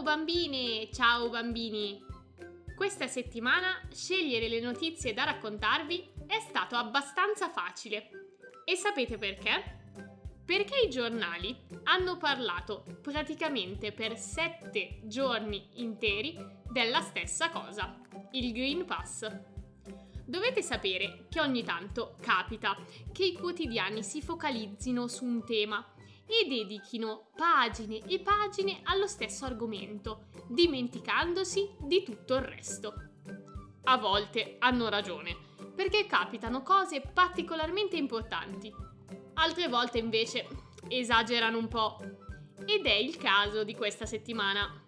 Ciao bambine, ciao bambini! Questa settimana scegliere le notizie da raccontarvi è stato abbastanza facile. E sapete perché? Perché i giornali hanno parlato praticamente per sette giorni interi della stessa cosa, il Green Pass. Dovete sapere che ogni tanto capita che i quotidiani si focalizzino su un tema e dedichino pagine e pagine allo stesso argomento, dimenticandosi di tutto il resto. A volte hanno ragione, perché capitano cose particolarmente importanti. Altre volte invece esagerano un po'. Ed è il caso di questa settimana.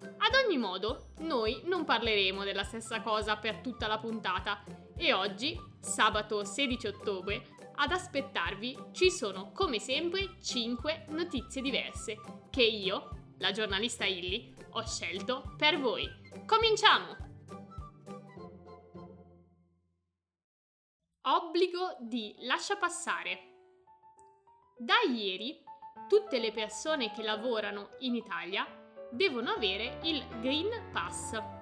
Ad ogni modo, noi non parleremo della stessa cosa per tutta la puntata e oggi, sabato 16 ottobre, ad aspettarvi ci sono come sempre 5 notizie diverse che io, la giornalista Illy, ho scelto per voi. Cominciamo! Obbligo di lascia passare. Da ieri tutte le persone che lavorano in Italia devono avere il Green Pass.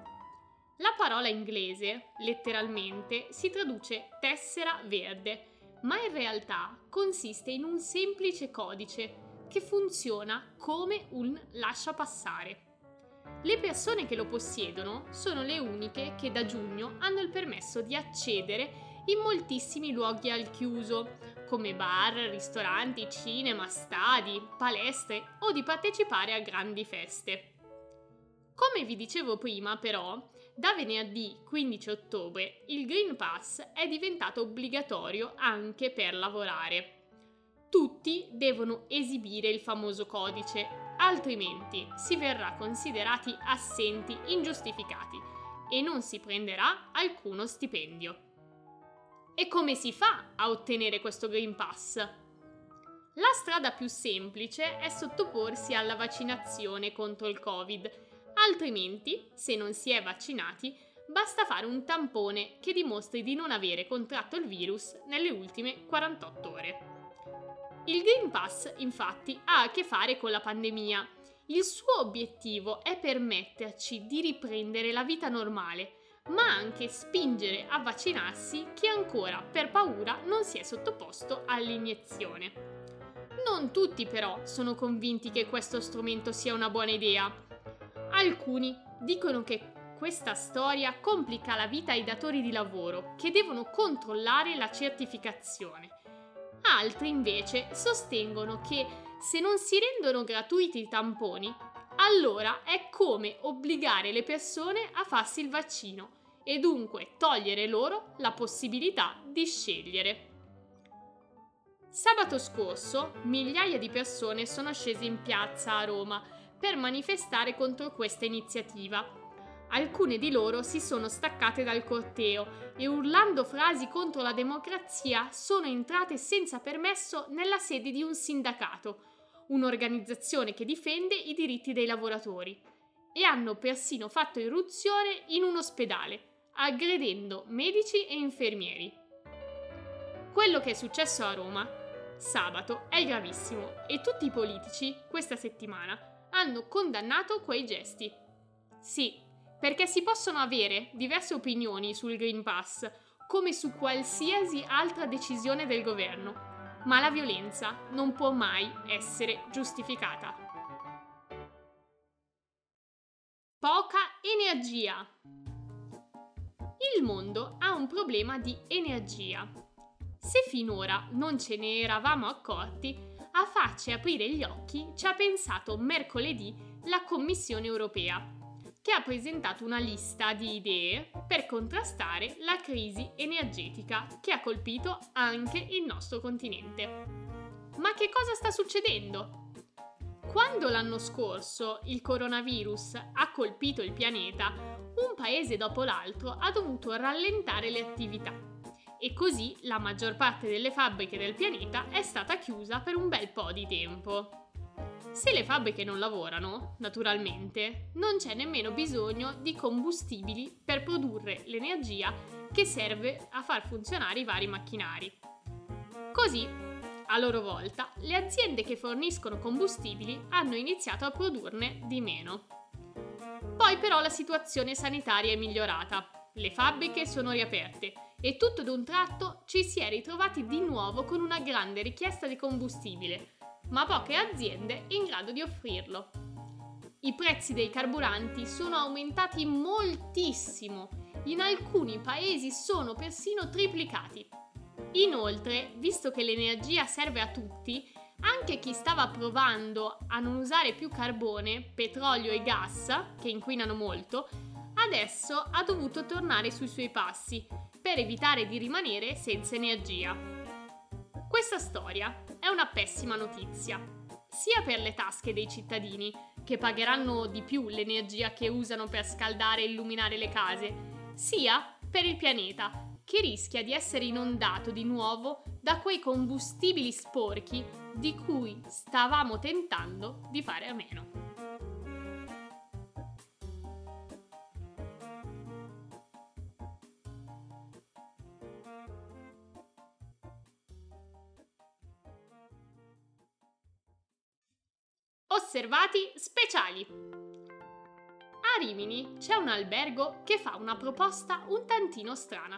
La parola inglese, letteralmente, si traduce tessera verde, ma in realtà consiste in un semplice codice che funziona come un lasciapassare. Le persone che lo possiedono sono le uniche che da giugno hanno il permesso di accedere in moltissimi luoghi al chiuso, come bar, ristoranti, cinema, stadi, palestre o di partecipare a grandi feste. Come vi dicevo prima, però, da venerdì 15 ottobre il Green Pass è diventato obbligatorio anche per lavorare. Tutti devono esibire il famoso codice, altrimenti si verrà considerati assenti ingiustificati e non si prenderà alcuno stipendio. E come si fa a ottenere questo Green Pass? La strada più semplice è sottoporsi alla vaccinazione contro il Covid, altrimenti, se non si è vaccinati, basta fare un tampone che dimostri di non avere contratto il virus nelle ultime 48 ore. Il Green Pass, infatti, ha a che fare con la pandemia. Il suo obiettivo è permetterci di riprendere la vita normale ma anche spingere a vaccinarsi chi ancora per paura non si è sottoposto all'iniezione. Non tutti però sono convinti che questo strumento sia una buona idea. Alcuni dicono che questa storia complica la vita ai datori di lavoro che devono controllare la certificazione. Altri invece sostengono che se non si rendono gratuiti i tamponi, allora è come obbligare le persone a farsi il vaccino e dunque togliere loro la possibilità di scegliere. Sabato scorso migliaia di persone sono scese in piazza a Roma per manifestare contro questa iniziativa. Alcune di loro si sono staccate dal corteo e urlando frasi contro la democrazia sono entrate senza permesso nella sede di un sindacato, un'organizzazione che difende i diritti dei lavoratori, e hanno persino fatto irruzione in un ospedale, aggredendo medici e infermieri. Quello che è successo a Roma sabato è gravissimo e tutti i politici questa settimana hanno condannato quei gesti. Sì, perché si possono avere diverse opinioni sul Green Pass, come su qualsiasi altra decisione del governo, ma la violenza non può mai essere giustificata. Poca energia. Il mondo ha un problema di energia. Se finora non ce ne eravamo accorti, a farci aprire gli occhi ci ha pensato mercoledì la Commissione europea che ha presentato una lista di idee per contrastare la crisi energetica che ha colpito anche il nostro continente. Ma che cosa sta succedendo? Quando l'anno scorso il coronavirus ha colpito il pianeta, un paese dopo l'altro ha dovuto rallentare le attività e così la maggior parte delle fabbriche del pianeta è stata chiusa per un bel po' di tempo. Se le fabbriche non lavorano, naturalmente, non c'è nemmeno bisogno di combustibili per produrre l'energia che serve a far funzionare i vari macchinari. Così, a loro volta, le aziende che forniscono combustibili hanno iniziato a produrne di meno. Poi però la situazione sanitaria è migliorata, le fabbriche sono riaperte e tutto d'un tratto ci si è ritrovati di nuovo con una grande richiesta di combustibile, ma poche aziende in grado di offrirlo. I prezzi dei carburanti sono aumentati moltissimo, in alcuni paesi sono persino triplicati. Inoltre, visto che l'energia serve a tutti, anche chi stava provando a non usare più carbone, petrolio e gas, che inquinano molto, adesso ha dovuto tornare sui suoi passi per evitare di rimanere senza energia. Questa storia è una pessima notizia, sia per le tasche dei cittadini, che pagheranno di più l'energia che usano per scaldare e illuminare le case, sia per il pianeta, che rischia di essere inondato di nuovo da quei combustibili sporchi di cui stavamo tentando di fare a meno. Osservati speciali. A Rimini c'è un albergo che fa una proposta un tantino strana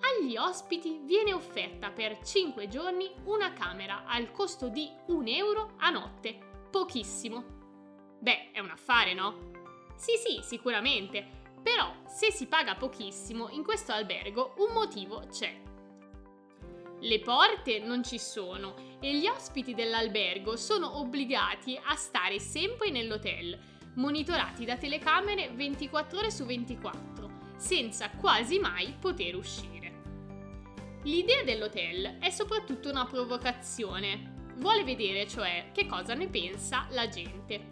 agli ospiti viene offerta per 5 giorni una camera al costo di 1 euro a notte. Pochissimo. Beh, è un affare, no? Sì, sì, sicuramente. Però se si paga pochissimo in questo albergo un motivo c'è. Le porte non ci sono e gli ospiti dell'albergo sono obbligati a stare sempre nell'hotel, monitorati da telecamere 24 ore su 24, senza quasi mai poter uscire. L'idea dell'hotel è soprattutto una provocazione. Vuole vedere, cioè, che cosa ne pensa la gente.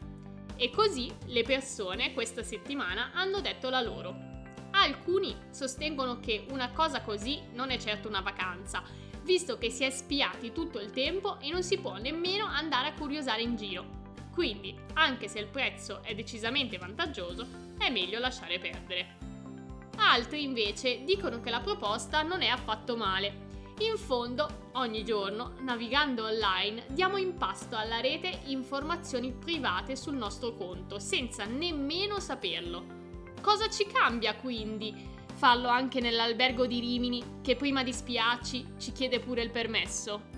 E così le persone questa settimana hanno detto la loro. Alcuni sostengono che una cosa così non è certo una vacanza, visto che si è spiati tutto il tempo e non si può nemmeno andare a curiosare in giro. Quindi, anche se il prezzo è decisamente vantaggioso, è meglio lasciare perdere. Altri invece dicono che la proposta non è affatto male. In fondo, ogni giorno, navigando online, diamo in pasto alla rete informazioni private sul nostro conto, senza nemmeno saperlo. Cosa ci cambia quindi farlo anche nell'albergo di Rimini, che prima di spiarci ci chiede pure il permesso?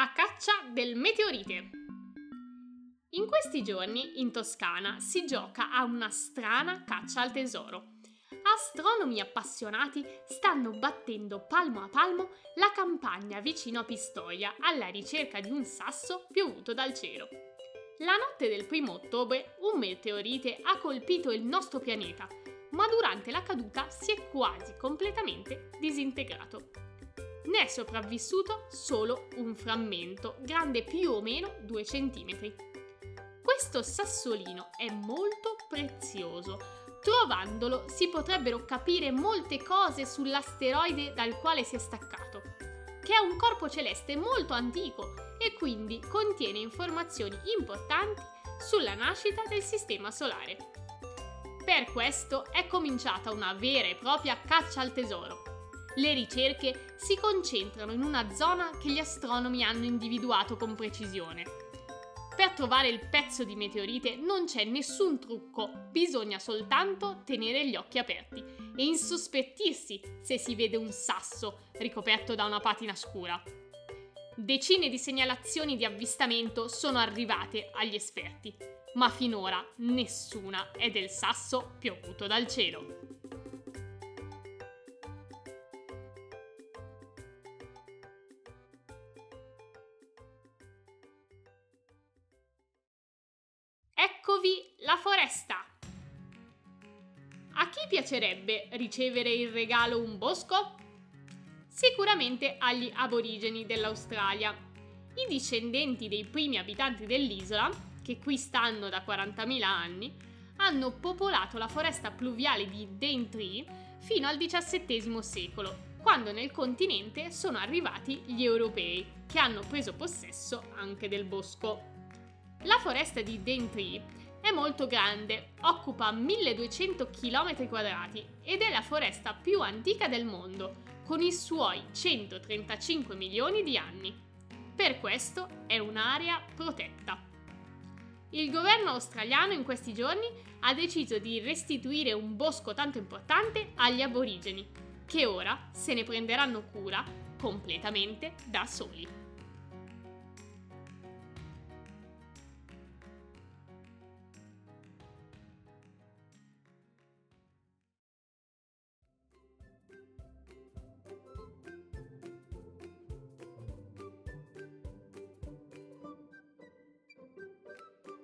a caccia del meteorite. In questi giorni in Toscana si gioca a una strana caccia al tesoro. Astronomi appassionati stanno battendo palmo a palmo la campagna vicino a Pistoia alla ricerca di un sasso piovuto dal cielo. La notte del primo ottobre un meteorite ha colpito il nostro pianeta, ma durante la caduta si è quasi completamente disintegrato ne è sopravvissuto solo un frammento, grande più o meno 2 cm. Questo sassolino è molto prezioso. Trovandolo si potrebbero capire molte cose sull'asteroide dal quale si è staccato, che è un corpo celeste molto antico e quindi contiene informazioni importanti sulla nascita del Sistema Solare. Per questo è cominciata una vera e propria caccia al tesoro le ricerche si concentrano in una zona che gli astronomi hanno individuato con precisione. Per trovare il pezzo di meteorite non c'è nessun trucco, bisogna soltanto tenere gli occhi aperti e insospettirsi se si vede un sasso ricoperto da una patina scura. Decine di segnalazioni di avvistamento sono arrivate agli esperti, ma finora nessuna è del sasso piovuto dal cielo. Piacerebbe ricevere in regalo un bosco? Sicuramente agli aborigeni dell'Australia. I discendenti dei primi abitanti dell'isola, che qui stanno da 40.000 anni, hanno popolato la foresta pluviale di Daintree fino al XVII secolo, quando nel continente sono arrivati gli europei, che hanno preso possesso anche del bosco. La foresta di Daintree è molto grande, occupa 1200 km quadrati ed è la foresta più antica del mondo, con i suoi 135 milioni di anni. Per questo è un'area protetta. Il governo australiano in questi giorni ha deciso di restituire un bosco tanto importante agli aborigeni, che ora se ne prenderanno cura completamente da soli.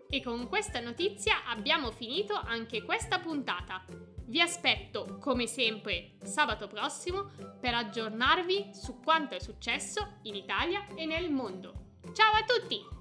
E con questa notizia abbiamo finito anche questa puntata. Vi aspetto, come sempre, sabato prossimo per aggiornarvi su quanto è successo in Italia e nel mondo. Ciao a tutti!